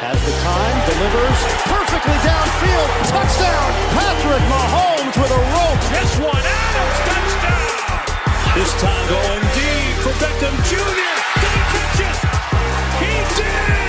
has the time, delivers perfectly downfield. Touchdown, Patrick Mahomes with a rope. This one, Adams, touchdown. This time going deep for Beckham Jr. Did he catch it? He did.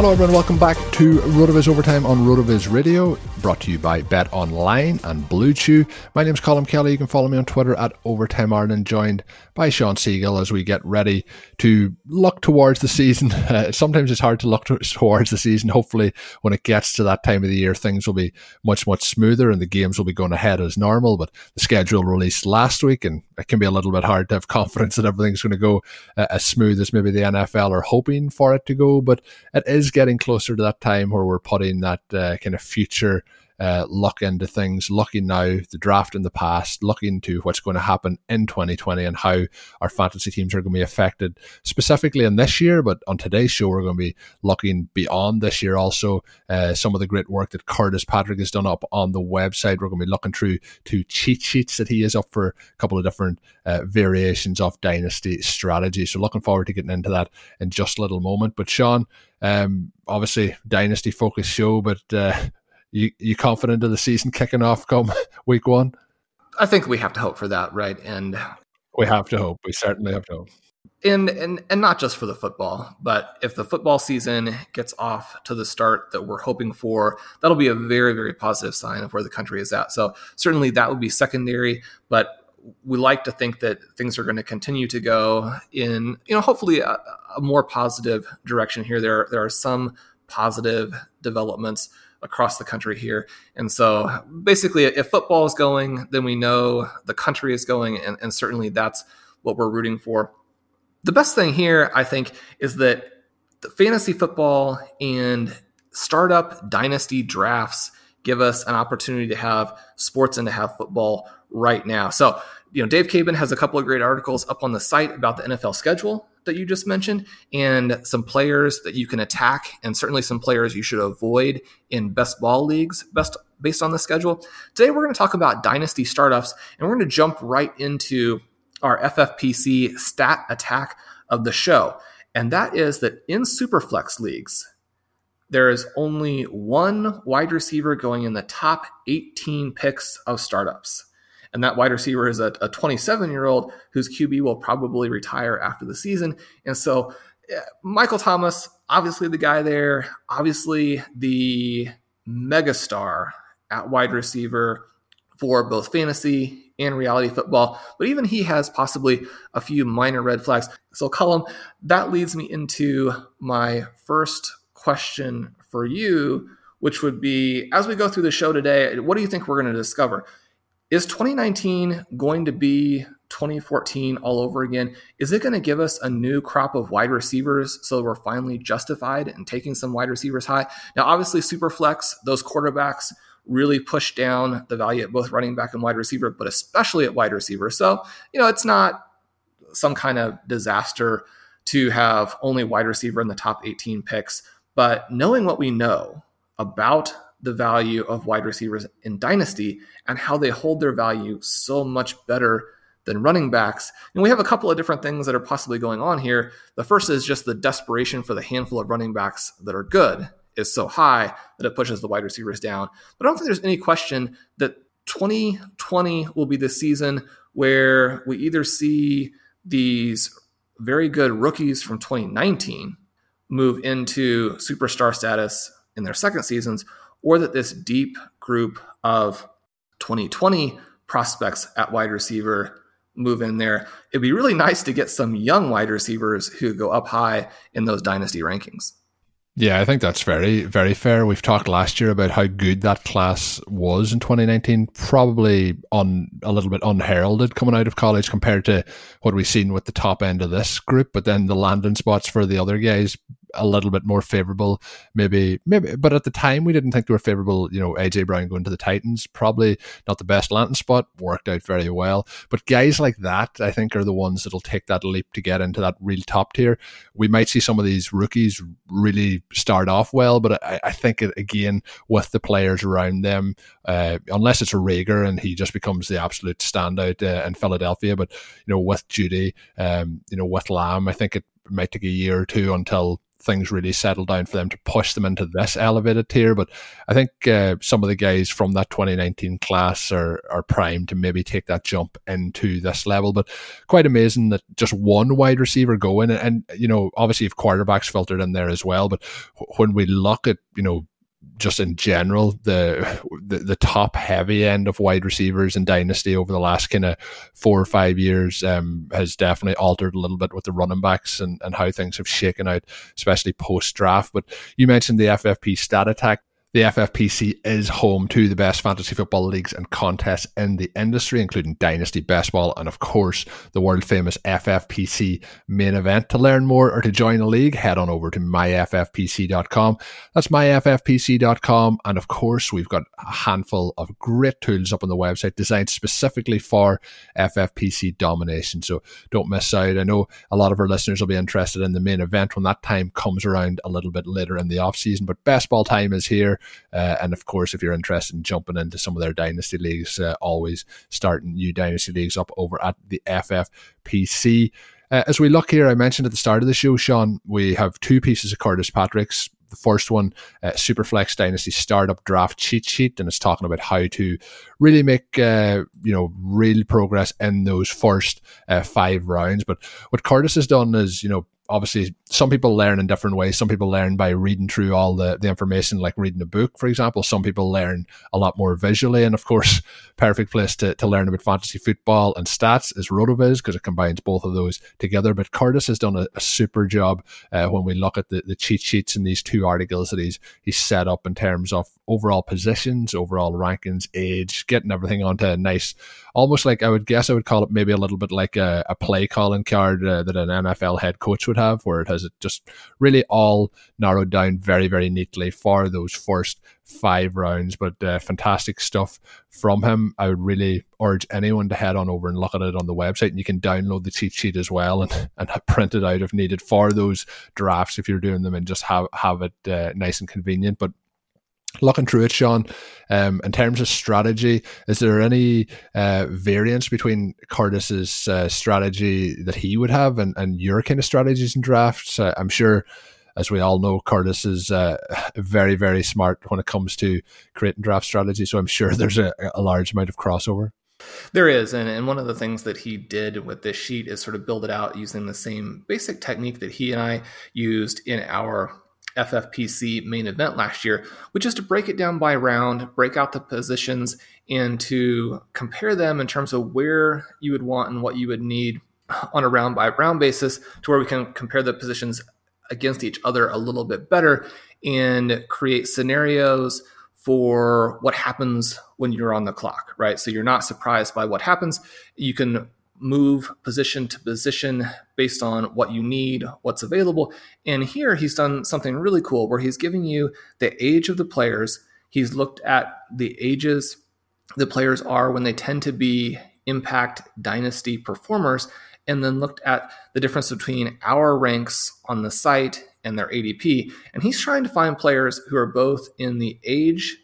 Hello, everyone. Welcome back to RotoViz Overtime on RotoViz Radio, brought to you by Bet Online and Blue Chew. My name is Colm Kelly. You can follow me on Twitter at Overtime Ireland, joined by Shawn Siegele as we get ready to look towards the season. Uh, sometimes it's hard to look towards the season. Hopefully, when it gets to that time of the year, things will be much, much smoother and the games will be going ahead as normal. But the schedule released last week, and it can be a little bit hard to have confidence that everything's going to go uh, as smooth as maybe the NFL are hoping for it to go. But it is getting closer to that time where we're putting that uh, kind of future uh, look into things, looking now the draft in the past, looking to what's going to happen in 2020 and how our fantasy teams are going to be affected specifically in this year. But on today's show, we're going to be looking beyond this year also. Uh, some of the great work that Curtis Patrick has done up on the website. We're going to be looking through two cheat sheets that he is up for a couple of different uh, variations of dynasty strategy. So looking forward to getting into that in just a little moment. But Shawn, um, obviously dynasty focused show, but uh, you you confident of the season kicking off come week one? I think we have to hope for that, right? And We have to hope. We certainly have to hope. and and and not just for the football, but if the football season gets off to the start that we're hoping for, that'll be a very very positive sign of where the country is at. So certainly that would be secondary, but we like to think that things are going to continue to go in you know hopefully a, a more positive direction here. There there are some positive developments across the country here. And so basically, if football is going, then we know the country is going, and, and certainly that's what we're rooting for. The best thing here, I think, is that the fantasy football and startup dynasty drafts give us an opportunity to have sports and to have football right now. So, you know, Dave Caban has a couple of great articles up on the site about the NFL schedule that you just mentioned and some players that you can attack and certainly some players you should avoid in best ball leagues best based on the schedule. Today we're going to talk about dynasty startups and we're going to jump right into our FFPC stat attack of the show. And that is that in superflex leagues, there is only one wide receiver going in the top 18 picks of startups. And that wide receiver is a 27 year old whose QB will probably retire after the season. And so Michael Thomas, obviously the guy there, obviously the megastar at wide receiver for both fantasy and reality football, but even he has possibly a few minor red flags. So, Colm, that leads me into my first question for you, which would be as we go through the show today, what do you think we're going to discover? Is 2019 going to be 2014 all over again? Is it going to give us a new crop of wide receivers so we're finally justified in taking some wide receivers high? Now, obviously, Superflex, those quarterbacks really push down the value at both running back and wide receiver, but especially at wide receiver. So, you know, it's not some kind of disaster to have only wide receiver in the top 18 picks. But knowing what we know about the value of wide receivers in Dynasty and how they hold their value so much better than running backs. And we have a couple of different things that are possibly going on here. The first is just the desperation for the handful of running backs that are good is so high that it pushes the wide receivers down. But I don't think there's any question that 2020 will be the season where we either see these very good rookies from 2019 move into superstar status in their second seasons, or that this deep group of 2020 prospects at wide receiver move in there. It'd be really nice to get some young wide receivers who go up high in those dynasty rankings. Yeah, I think that's very, very fair. We've talked last year about how good that class was in 2019, probably on a little bit unheralded coming out of college compared to what we've seen with the top end of this group. But then the landing spots for the other guys a little bit more favorable, maybe, maybe. But at the time, we didn't think they were favorable. You know, AJ Brown going to the Titans, probably not the best landing spot, worked out very well. But guys like that, I think, are the ones that'll take that leap to get into that real top tier. We might see some of these rookies really start off well, but I, I think again with the players around them, uh, unless it's a Reagor and he just becomes the absolute standout uh, in Philadelphia. But you know, with Jeudy, um, you know, with Lamb, I think it might take a year or two until things really settle down for them to push them into this elevated tier. But I think uh, some of the guys from that 2019 class are, are primed to maybe take that jump into this level. But quite amazing that just one wide receiver going, and, and you know, obviously, if quarterbacks filtered in there as well. But when we look at, you know, just in general, the, the, the top heavy end of wide receivers in dynasty over the last kind of four or five years um, has definitely altered a little bit with the running backs and, and how things have shaken out, especially post draft. But you mentioned the FFP stat attack. The FFPC is home to the best fantasy football leagues and contests in the industry, including Dynasty Best Ball and, of course, the world famous FFPC main event. To learn more or to join a league, head on over to myffpc.com. That's myffpc.com. And, of course, we've got a handful of great tools up on the website designed specifically for FFPC domination. So don't miss out. I know a lot of our listeners will be interested in the main event when that time comes around a little bit later in the off season, but best ball time is here. Uh, and of course, if you're interested in jumping into some of their dynasty leagues, uh, always starting new dynasty leagues up over at the FFPC. Uh, as we look here, I mentioned at the start of the show, Shawn, we have two pieces of Curtis Patrick's. The first one, uh, Superflex Dynasty Startup Draft Cheat Sheet, and it's talking about how to really make uh, you know real progress in those first uh, five rounds. But what Curtis has done is, you know, obviously some people learn in different ways. Some people learn by reading through all the, the information, like reading a book, for example. Some people learn a lot more visually. And of course, perfect place to, to learn about fantasy football and stats is RotoViz because it combines both of those together. But Curtis has done a, a super job uh, when we look at the, the cheat sheets in these two articles that he's, he's set up in terms of overall positions, overall rankings, age, getting everything onto a nice, almost like I would guess I would call it maybe a little bit like a, a play calling card uh, that an NFL head coach would have, where it has it just really all narrowed down very, very neatly for those first five rounds. But uh, fantastic stuff from him. I would really urge anyone to head on over and look at it on the website. And you can download the cheat sheet as well and, and print it out if needed for those drafts if you're doing them and just have, have it uh, nice and convenient. But looking through it, Shawn, um, in terms of strategy, is there any uh, variance between Curtis's uh, strategy that he would have and, and your kind of strategies and drafts? Uh, I'm sure, as we all know, Curtis is uh, very, very smart when it comes to creating draft strategy. So I'm sure there's a, a large amount of crossover. There is, and, and one of the things that he did with this sheet is sort of build it out using the same basic technique that he and I used in our FFPC main event last year, which is to break it down by round, break out the positions, and to compare them in terms of where you would want and what you would need on a round by round basis to where we can compare the positions against each other a little bit better and create scenarios for what happens when you're on the clock, right? So you're not surprised by what happens. You can move position to position based on what you need, what's available. And here he's done something really cool where he's giving you the age of the players. He's looked at the ages the players are when they tend to be impact dynasty performers and then looked at the difference between our ranks on the site and their ADP. And he's trying to find players who are both in the age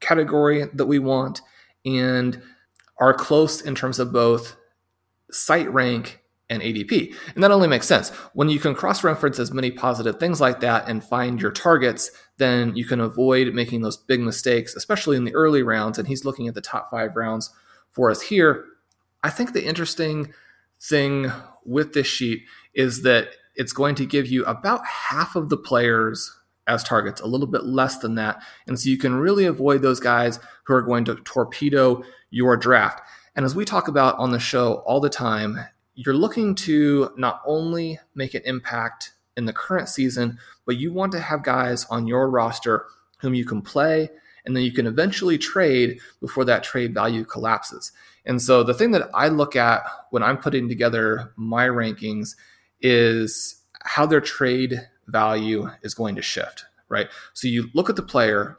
category that we want and are close in terms of both site rank and ADP. And that only makes sense. When you can cross reference as many positive things like that and find your targets, then you can avoid making those big mistakes, especially in the early rounds. And he's looking at the top five rounds for us here. I think the interesting thing with this sheet is that it's going to give you about half of the players as targets, a little bit less than that. And so you can really avoid those guys who are going to torpedo your draft. And as we talk about on the show all the time, you're looking to not only make an impact in the current season, but you want to have guys on your roster whom you can play and then you can eventually trade before that trade value collapses. And so the thing that I look at when I'm putting together my rankings is how their trade value is going to shift, right? So you look at the player,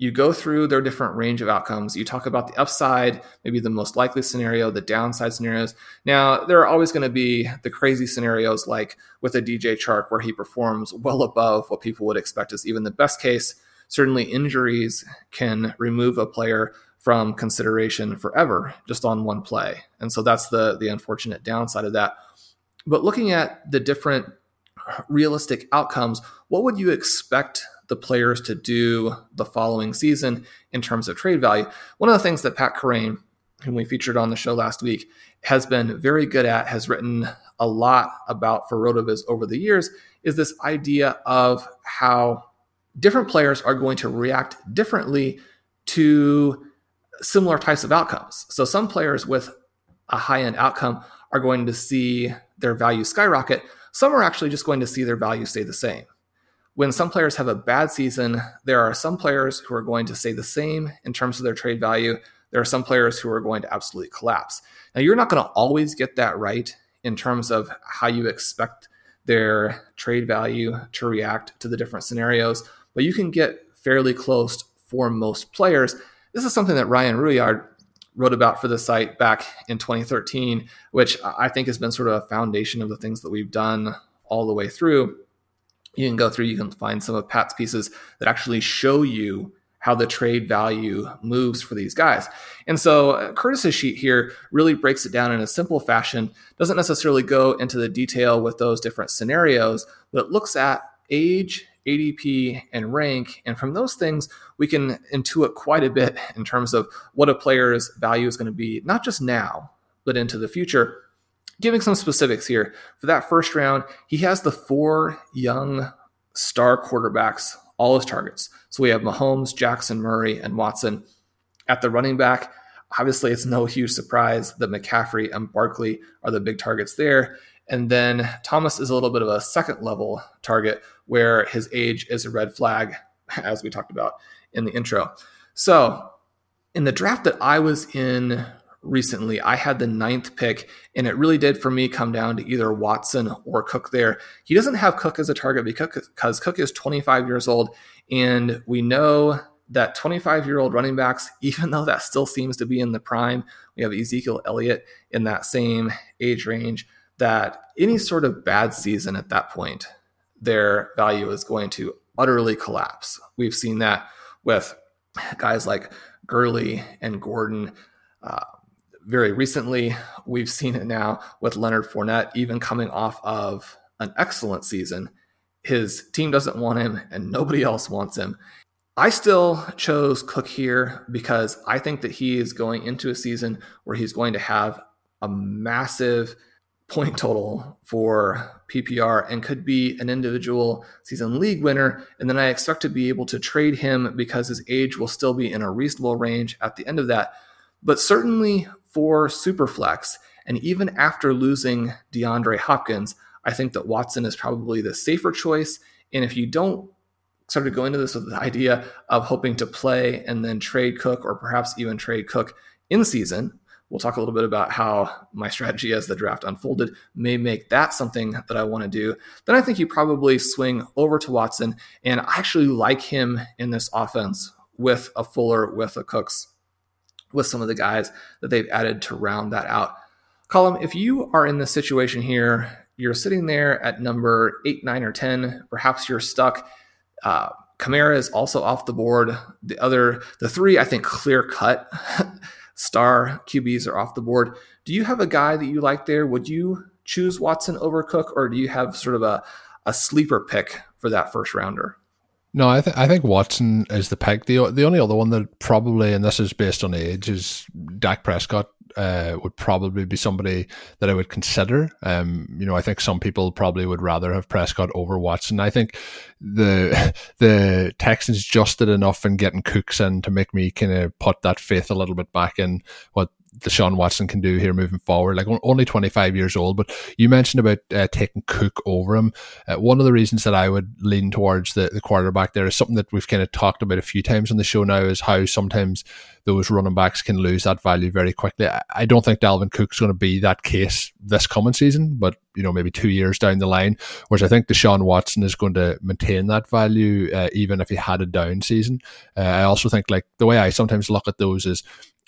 you go through their different range of outcomes. You talk about the upside, maybe the most likely scenario, the downside scenarios. Now, there are always going to be the crazy scenarios like with a DJ Chark where he performs well above what people would expect as even the best case. Certainly, injuries can remove a player from consideration forever just on one play. And so that's the the unfortunate downside of that. But looking at the different realistic outcomes, what would you expect the players to do the following season in terms of trade value? One of the things that Pat Kerrane, whom we featured on the show last week, has been very good at, has written a lot about for RotoViz over the years, is this idea of how different players are going to react differently to similar types of outcomes. So some players with a high end outcome are going to see their value skyrocket. Some are actually just going to see their value stay the same. When some players have a bad season, there are some players who are going to stay the same in terms of their trade value. There are some players who are going to absolutely collapse. Now, you're not going to always get that right in terms of how you expect their trade value to react to the different scenarios, but you can get fairly close for most players. This is something that Ryan Rouillard wrote about for the site back in 2013, which I think has been sort of a foundation of the things that we've done all the way through. You can go through, you can find some of Pat's pieces that actually show you how the trade value moves for these guys. And so uh, Curtis's sheet here really breaks it down in a simple fashion, doesn't necessarily go into the detail with those different scenarios, but it looks at age ADP, and rank. And from those things, we can intuit quite a bit in terms of what a player's value is going to be, not just now, but into the future. Giving some specifics here. For that first round, he has the four young star quarterbacks, all his targets. So we have Mahomes, Jackson, Murray, and Watson. At the running back, obviously it's no huge surprise that McCaffrey and Barkley are the big targets there. And then Thomas is a little bit of a second level target where his age is a red flag, as we talked about in the intro. So, in the draft that I was in recently, I had the ninth pick, and it really did for me come down to either Watson or Cook there. He doesn't have Cook as a target because Cook is 25 years old, and we know that 25 year old running backs, even though that still seems to be in the prime, we have Ezekiel Elliott in that same age range that any sort of bad season at that point, their value is going to utterly collapse. We've seen that with guys like Gurley and Gordon. Uh, very recently, we've seen it now with Leonard Fournette, even coming off of an excellent season. His team doesn't want him, and nobody else wants him. I still chose Cook here because I think that he is going into a season where he's going to have a massive point total for PPR and could be an individual season league winner. And then I expect to be able to trade him because his age will still be in a reasonable range at the end of that. But certainly for Superflex, and even after losing DeAndre Hopkins, I think that Watson is probably the safer choice. And if you don't sort of go into this with the idea of hoping to play and then trade Cook or perhaps even trade Cook in season, We'll talk a little bit about how my strategy as the draft unfolded may make that something that I want to do. Then I think you probably swing over to Watson, and I actually like him in this offense with a Fuller, with a Cooks, with some of the guys that they've added to round that out. Colm, if you are in this situation here, you're sitting there at number eight, nine, or 10, perhaps you're stuck. Uh, Kamara is also off the board. The other, the three, I think, clear cut star QBs are off the board. Do you have a guy that you like there? Would you choose Watson over Cook, or do you have sort of a, a sleeper pick for that first rounder? No, I think I think Watson is the pick. The the only other one that probably, and this is based on age, is Dak Prescott. Uh, would probably be somebody that I would consider. Um, you know, I think some people probably would rather have Prescott over Watson. I think the the Texans just did enough in getting Cooks in to make me kind of put that faith a little bit back in what Deshaun Watson can do here moving forward. Like only 25 years old, but you mentioned about uh, taking Cook over him. Uh, one of the reasons that I would lean towards the, the quarterback there is something that we've kind of talked about a few times on the show now is how sometimes those running backs can lose that value very quickly. I, I don't think Dalvin Cook's going to be that case this coming season, but you know maybe two years down the line. Whereas I think Deshaun Watson is going to maintain that value uh, even if he had a down season. Uh, I also think like the way I sometimes look at those is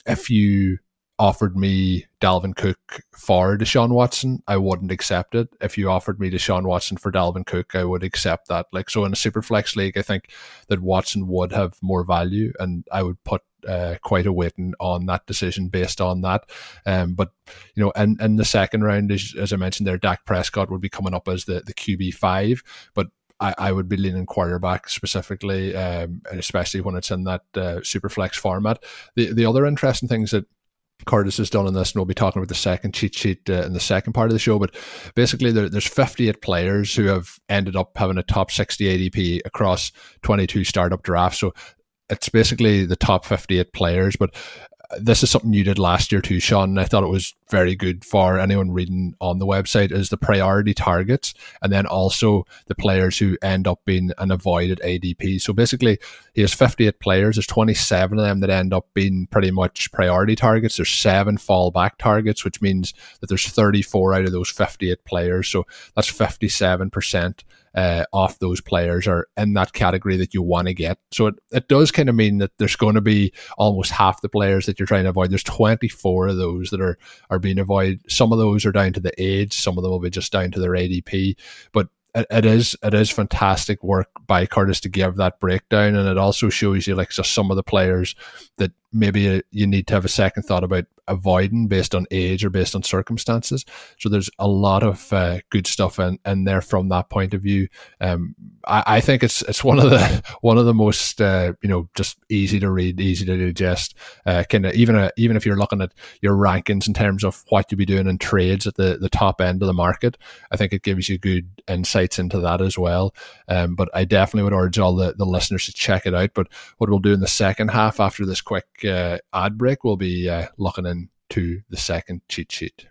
if you offered me Dalvin Cook for Deshaun Watson, I wouldn't accept it. If you offered me Deshaun Watson for Dalvin Cook, I would accept that. Like so in a super flex league, I think that Watson would have more value and I would put uh, quite a weighting on that decision based on that. Um, but you know, in, in the second round, as, as I mentioned there, Dak Prescott would be coming up as the, the QB five, but I, I would be leaning quarterback specifically, um, especially when it's in that uh, super flex format. The the other interesting things that Curtis has done in this, and we'll be talking about the second cheat sheet uh, in the second part of the show. But basically, there, there's 58 players who have ended up having a top 60 ADP across 22 startup drafts. So it's basically the top 58 players. But this is something you did last year too, Shawn. And I thought it was very good for anyone reading on the website is the priority targets and then also the players who end up being an avoided ADP. So basically he has 58 players. There's 27 of them that end up being pretty much priority targets. There's seven fallback targets, which means that there's 34 out of those 58 players. So that's 57% uh, off those players are in that category that you want to get. So it, it does kind of mean that there's going to be almost half the players that you're trying to avoid. There's 24 of those that are, are being avoided. Some of those are down to the age, some of them will be just down to their ADP. But it, it is it is fantastic work by Curtis to give that breakdown, and it also shows you like just some of the players that maybe you need to have a second thought about avoiding based on age or based on circumstances. So there's a lot of uh, good stuff in, in there from that point of view. Um, I, I, think it's it's one of the one of the most uh, you know just easy to read, easy to digest. Uh, kind of even a, even if you're looking at your rankings in terms of what you'll be doing in trades at the the top end of the market, I think it gives you good insights into that as well. Um, but I definitely would urge all the, the listeners to check it out. But what we'll do in the second half after this quick uh, ad break, we'll be uh, looking into the second cheat sheet.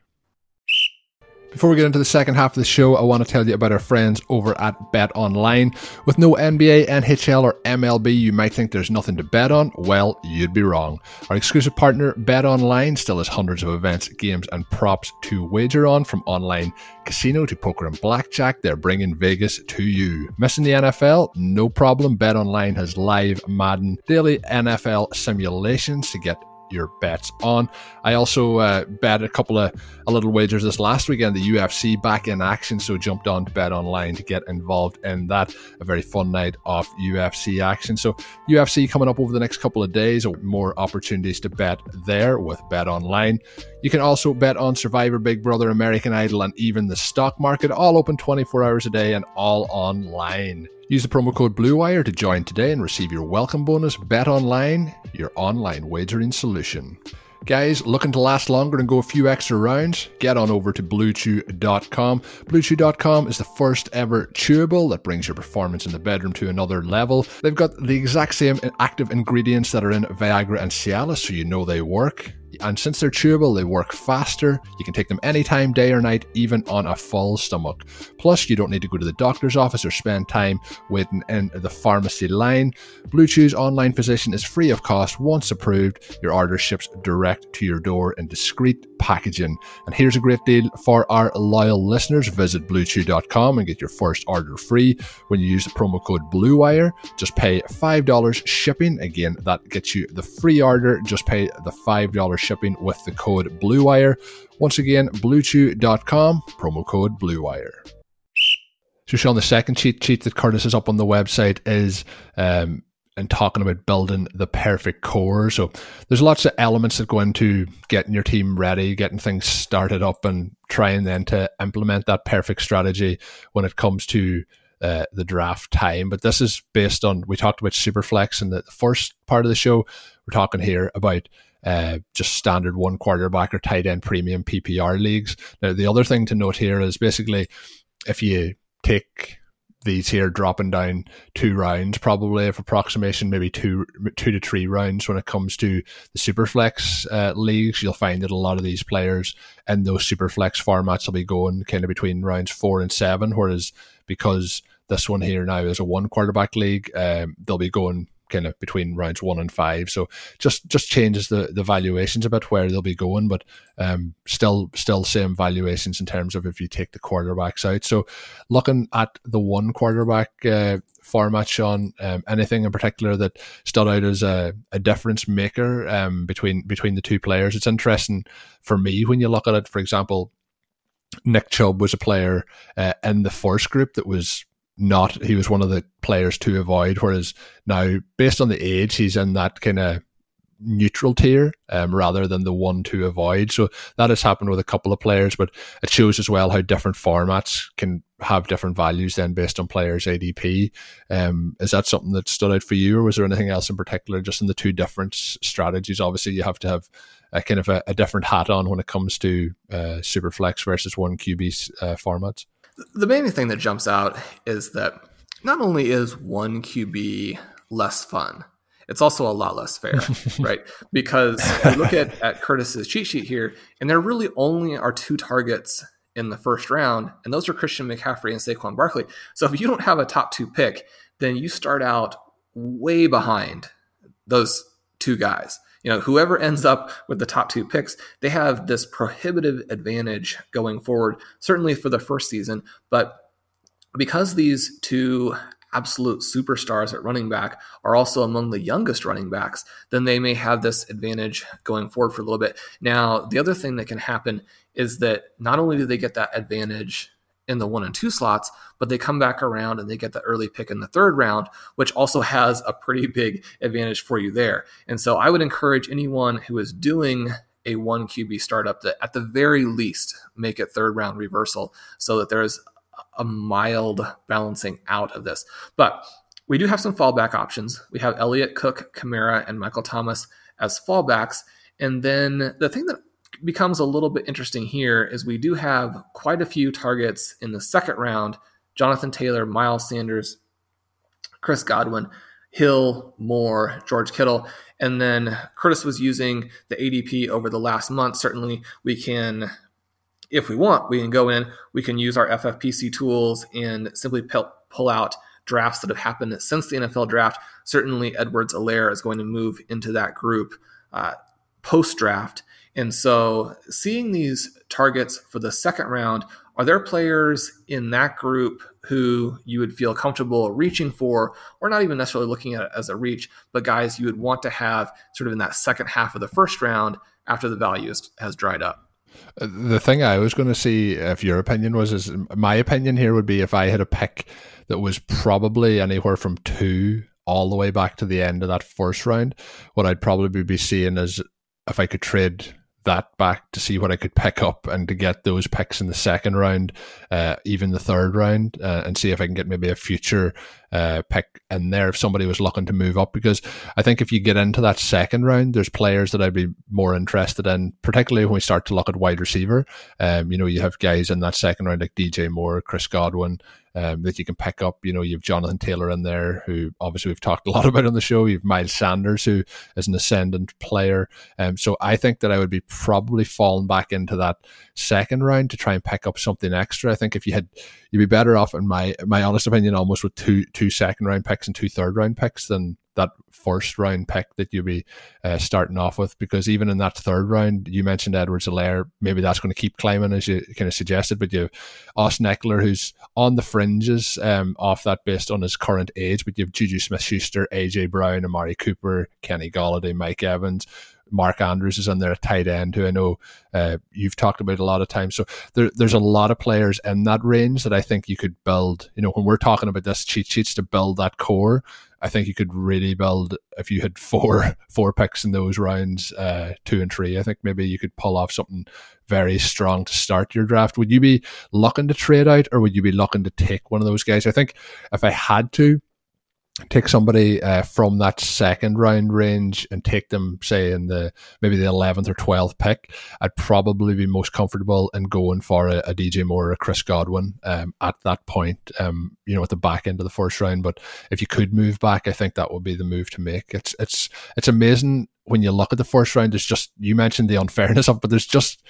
Before we get into the second half of the show, I want to tell you about our friends over at Bet Online. With no NBA, NHL, or MLB, you might think there's nothing to bet on. Well, you'd be wrong. Our exclusive partner, Bet Online, still has hundreds of events, games, and props to wager on, from online casino to poker and blackjack. They're bringing Vegas to you. Missing the NFL? No problem. Bet Online has live Madden daily NFL simulations to get your bets on. I also uh, bet a couple of a little wagers this last weekend. The UFC back in action, so jumped on to Bet Online to get involved in that. A very fun night of UFC action. So UFC coming up over the next couple of days. More opportunities to bet there with Bet Online. You can also bet on Survivor, Big Brother, American Idol, and even the stock market. All open 24 hours a day and all online. Use the promo code BLUEWIRE to join today and receive your welcome bonus. Bet online, your online wagering solution. Guys, looking to last longer and go a few extra rounds? Get on over to BlueChew.com. BlueChew.com is the first ever chewable that brings your performance in the bedroom to another level. They've got the exact same active ingredients that are in Viagra and Cialis, so you know they work. And since they're chewable, they work faster. You can take them anytime, day or night, even on a full stomach. Plus, you don't need to go to the doctor's office or spend time waiting in the pharmacy line. Blue Chew's online physician is free of cost. Once approved, your order ships direct to your door in discreet packaging. And here's a great deal for our loyal listeners. Visit bluechew.com and get your first order free when you use the promo code BLUEWIRE. Just pay $5 shipping. Again, that gets you the free order. Just pay the $5 shipping with the code BLUEWIRE. Once again, bluechew.com, promo code BLUEWIRE. So, Shawn, the second cheat sheet that Curtis is up on the website is um, and talking about building the perfect core. So there's lots of elements that go into getting your team ready, getting things started up, and trying then to implement that perfect strategy when it comes to uh, the draft time. But this is based on we talked about Superflex in the first part of the show. We're talking here about uh, just standard one quarterback or tight end premium PPR leagues. Now, the other thing to note here is basically if you take these here dropping down two rounds, probably of approximation, maybe two two to three rounds when it comes to the superflex uh, leagues. You'll find that a lot of these players in those superflex formats will be going kind of between rounds four and seven, whereas because this one here now is a one quarterback league, um, they'll be going kind of between rounds one and five. So just just changes the the valuations a bit where they'll be going, but um, still still same valuations in terms of if you take the quarterbacks out. So looking at the one quarterback. Uh, format, Shawn? Um, anything in particular that stood out as a, a difference maker um, between between the two players? It's interesting for me when you look at it. For example, Nick Chubb was a player uh, in the first group that was not he was one of the players to avoid. Whereas now, based on the age, he's in that kind of neutral tier um, rather than the one to avoid. So that has happened with a couple of players, but it shows as well how different formats can have different values then based on players' ADP. Um, is that something that stood out for you, or was there anything else in particular just in the two different strategies? Obviously, you have to have a kind of a, a different hat on when it comes to uh, Superflex versus one QB uh, formats. The main thing that jumps out is that not only is one QB less fun, it's also a lot less fair, right? Because I look at, at Curtis's cheat sheet here, and there really only are two targets in the first round, and those are Christian McCaffrey and Saquon Barkley. So if you don't have a top two pick, then you start out way behind those two guys you know, whoever ends up with the top two picks, they have this prohibitive advantage going forward, certainly for the first season. But because these two absolute superstars at running back are also among the youngest running backs, then they may have this advantage going forward for a little bit. Now, the other thing that can happen is that not only do they get that advantage in the one and two slots, but they come back around and they get the early pick in the third round, which also has a pretty big advantage for you there. And so I would encourage anyone who is doing a one QB startup that at the very least make it third round reversal so that there is a mild balancing out of this. But we do have some fallback options. We have Elliott, Cook, Kamara, and Michael Thomas as fallbacks. And then the thing that becomes a little bit interesting here is we do have quite a few targets in the second round Jonathan Taylor, Miles Sanders, Chris Godwin, Hill, Moore, George Kittle. And then Curtis was using the ADP over the last month. Certainly, we can, if we want, we can go in, we can use our FFPC tools and simply pull out drafts that have happened since the NFL draft. Certainly, Edwards-Helaire is going to move into that group uh, post draft. And so seeing these targets for the second round are there players in that group who you would feel comfortable reaching for, or not even necessarily looking at it as a reach, but guys you would want to have sort of in that second half of the first round after the value has dried up? Uh, the thing I was going to see, if your opinion was, is my opinion here would be if I had a pick that was probably anywhere from two all the way back to the end of that first round, what I'd probably be seeing is if I could trade that back to see what I could pick up and to get those picks in the second round, uh, even the third round, uh, and see if I can get maybe a future uh, pick in there if somebody was looking to move up. Because I think if you get into that second round, there's players that I'd be more interested in, particularly when we start to look at wide receiver. Um, you know, you have guys in that second round like DJ Moore, Chris Godwin, um, that you can pick up. You know, you've Jonathan Taylor in there, who obviously we've talked a lot about on the show. You've Miles Sanders, who is an ascendant player. Um, so I think that I would be probably falling back into that second round to try and pick up something extra. I think if you had, you'd be better off, in my my honest opinion, almost with two two second round picks and two third round picks than that first round pick that you'll be uh, starting off with because even in that third round you mentioned Edwards-Helaire maybe that's going to keep climbing as you kind of suggested but you have Austin Ekeler who's on the fringes um, off that based on his current age but you have Juju Smith-Schuster AJ Brown Amari Cooper Kenny Golladay Mike Evans Mark Andrews is on there tight end, who I know uh, you've talked about a lot of times. So there, there's a lot of players in that range that I think you could build. You know, when we're talking about this cheat sheets to build that core, I think you could really build if you had four four picks in those rounds, uh, two and three. I think maybe you could pull off something very strong to start your draft. Would you be looking to trade out, or would you be looking to take one of those guys? I think if I had to, take somebody uh, from that second round range and take them, say, in the maybe the 11th or 12th pick, I'd probably be most comfortable in going for a, a DJ Moore or a Chris Godwin um, at that point, um, you know, at the back end of the first round. But if you could move back, I think that would be the move to make. It's, it's, it's amazing when you look at the first round. It's just, you mentioned the unfairness of but there's just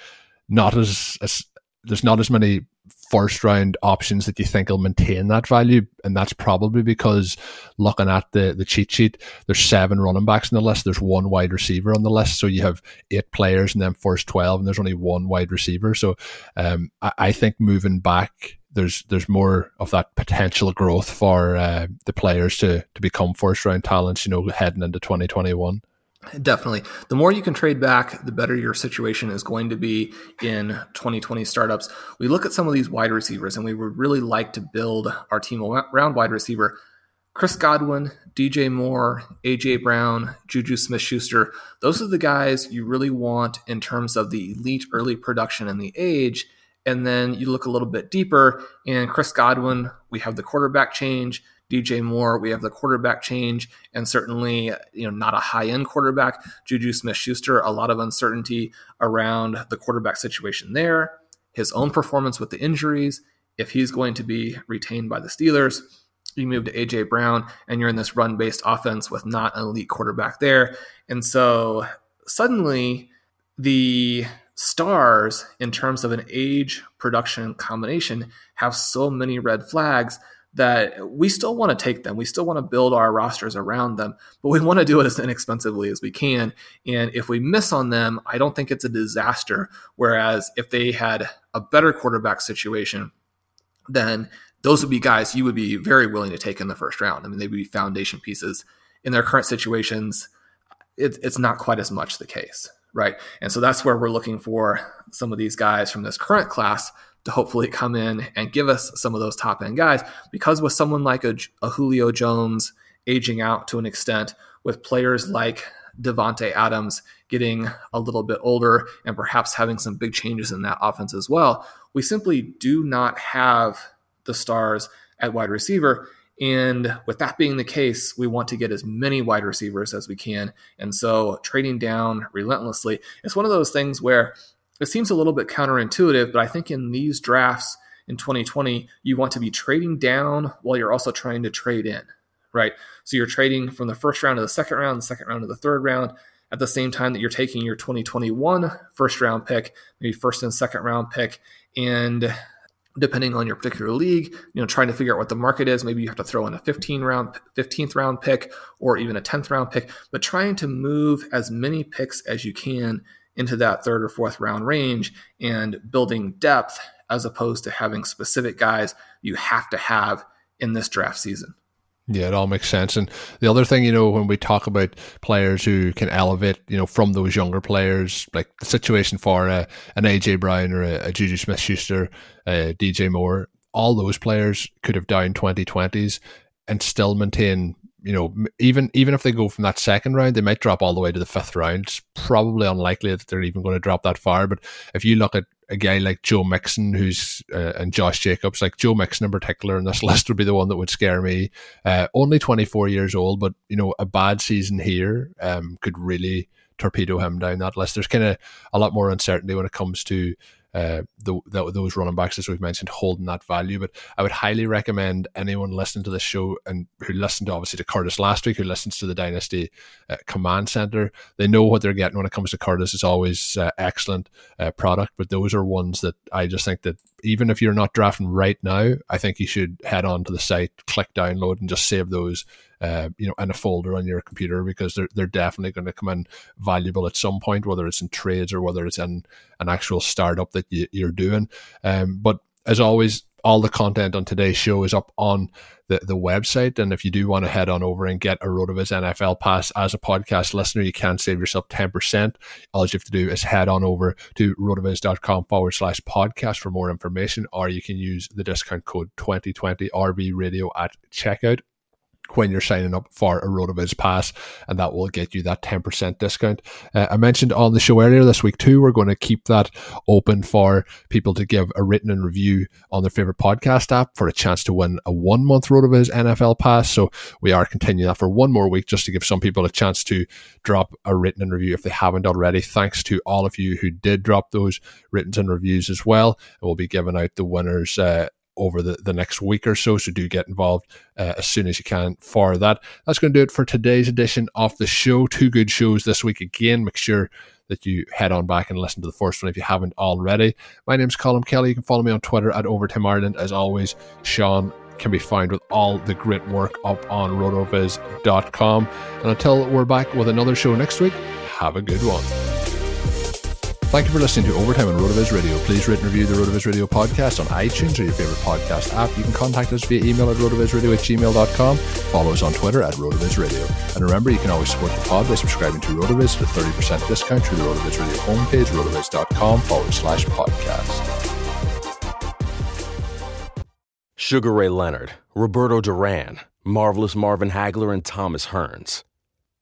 not as, as there's not as many first round options that you think will maintain that value. And that's probably because looking at the, the cheat sheet, there's seven running backs in the list. There's one wide receiver on the list. So you have eight players and then first 12 and there's only one wide receiver. So um, I, I, think moving back, there's there's more of that potential growth for uh, the players to to become first round talents, you know, heading into 2021. Definitely. The more you can trade back, the better your situation is going to be in 2020 startups. We look at some of these wide receivers, and we would really like to build our team around wide receiver. Chris Godwin, DJ Moore, AJ Brown, Juju Smith Schuster, those are the guys you really want in terms of the elite early production and the age. And then you look a little bit deeper, and Chris Godwin, we have the quarterback change. DJ Moore. We have the quarterback change, and certainly, you know, not a high end quarterback. Juju Smith Schuster, a lot of uncertainty around the quarterback situation there. His own performance with the injuries, if he's going to be retained by the Steelers. You move to AJ Brown, and you're in this run based offense with not an elite quarterback there. And so suddenly, the stars, in terms of an age production combination, have so many red flags that we still want to take them. We still want to build our rosters around them, but we want to do it as inexpensively as we can. And if we miss on them, I don't think it's a disaster. Whereas if they had a better quarterback situation, then those would be guys you would be very willing to take in the first round. I mean, they would be foundation pieces. In their current situations, it, it's not quite as much the case, right? And so that's where we're looking for some of these guys from this current class to hopefully come in and give us some of those top end guys. Because with someone like a, a Julio Jones aging out to an extent, with players like Davante Adams getting a little bit older and perhaps having some big changes in that offense as well, we simply do not have the stars at wide receiver. And with that being the case, we want to get as many wide receivers as we can. And so trading down relentlessly, it's one of those things where it seems a little bit counterintuitive, but I think in these drafts in 2020, you want to be trading down while you're also trying to trade in, right? So you're trading from the first round to the second round, the second round to the third round, at the same time that you're taking your 2021 first round pick, maybe first and second round pick, and depending on your particular league, you know, trying to figure out what the market is. Maybe you have to throw in a 15 round, 15th round pick or even a 10th round pick, but trying to move as many picks as you can into that third or fourth round range and building depth as opposed to having specific guys you have to have in this draft season. Yeah, it all makes sense. And the other thing, you know, when we talk about players who can elevate, you know, from those younger players, like the situation for an AJ Brown or a, a Juju Smith Schuster, DJ Moore, all those players could have down 2020s and still maintain you know, even even if they go from that second round, they might drop all the way to the fifth round. It's probably unlikely that they're even going to drop that far. But if you look at a guy like Joe Mixon, who's uh, and Josh Jacobs, like Joe Mixon in particular, in this list would be the one that would scare me. Uh, only twenty four years old, but you know, a bad season here um, could really torpedo him down that list. There's kind of a lot more uncertainty when it comes to uh, the, the, those running backs, as we've mentioned, holding that value. But I would highly recommend anyone listening to this show and who listened to obviously to Curtis last week, who listens to the Dynasty uh, Command Center, they know what they're getting when it comes to Curtis. It's always uh, excellent uh, product, but those are ones that I just think that even if you're not drafting right now, I think you should head on to the site, click download, and just save those uh, you know, in a folder on your computer because they're they're definitely going to come in valuable at some point, whether it's in trades or whether it's in an actual startup that you, are doing. Um, but as always, all the content on today's show is up on the, the website. And if you do want to head on over and get a RotoViz NFL pass as a podcast listener, you can save yourself 10%. All you have to do is head on over to rotoviz.com forward slash podcast for more information, or you can use the discount code 2020 RV radio at checkout when you're signing up for a RotoViz pass, and that will get you that 10% discount. Uh, I mentioned on the show earlier this week too, we're going to keep that open for people to give a written and review on their favorite podcast app for a chance to win a one month RotoViz NFL pass. So we are continuing that for one more week just to give some people a chance to drop a written and review if they haven't already. Thanks to all of you who did drop those written and reviews as well. And we'll be giving out the winners uh, over the, the next week or so. So do get involved uh, as soon as you can for that. That's going to do it for today's edition of the show. Two good shows this week again. Make sure that you head on back and listen to the first one if you haven't already. My name's Colm Kelly. You can follow me on Twitter at Overtime Ireland. As always, Shawn can be found with all the great work up on rotoviz.com. And until we're back with another show next week, have a good one. Thank you for listening to Overtime on RotoViz Radio. Please rate and review the RotoViz Radio podcast on iTunes or your favorite podcast app. You can contact us via email at rotovizradio at gmail.com. Follow us on Twitter at RotoViz Radio. And remember, you can always support the pod by subscribing to RotoViz at a 30% discount through the RotoViz Radio homepage, rotoviz.com forward slash podcast. Sugar Ray Leonard, Roberto Duran, Marvelous Marvin Hagler, and Thomas Hearns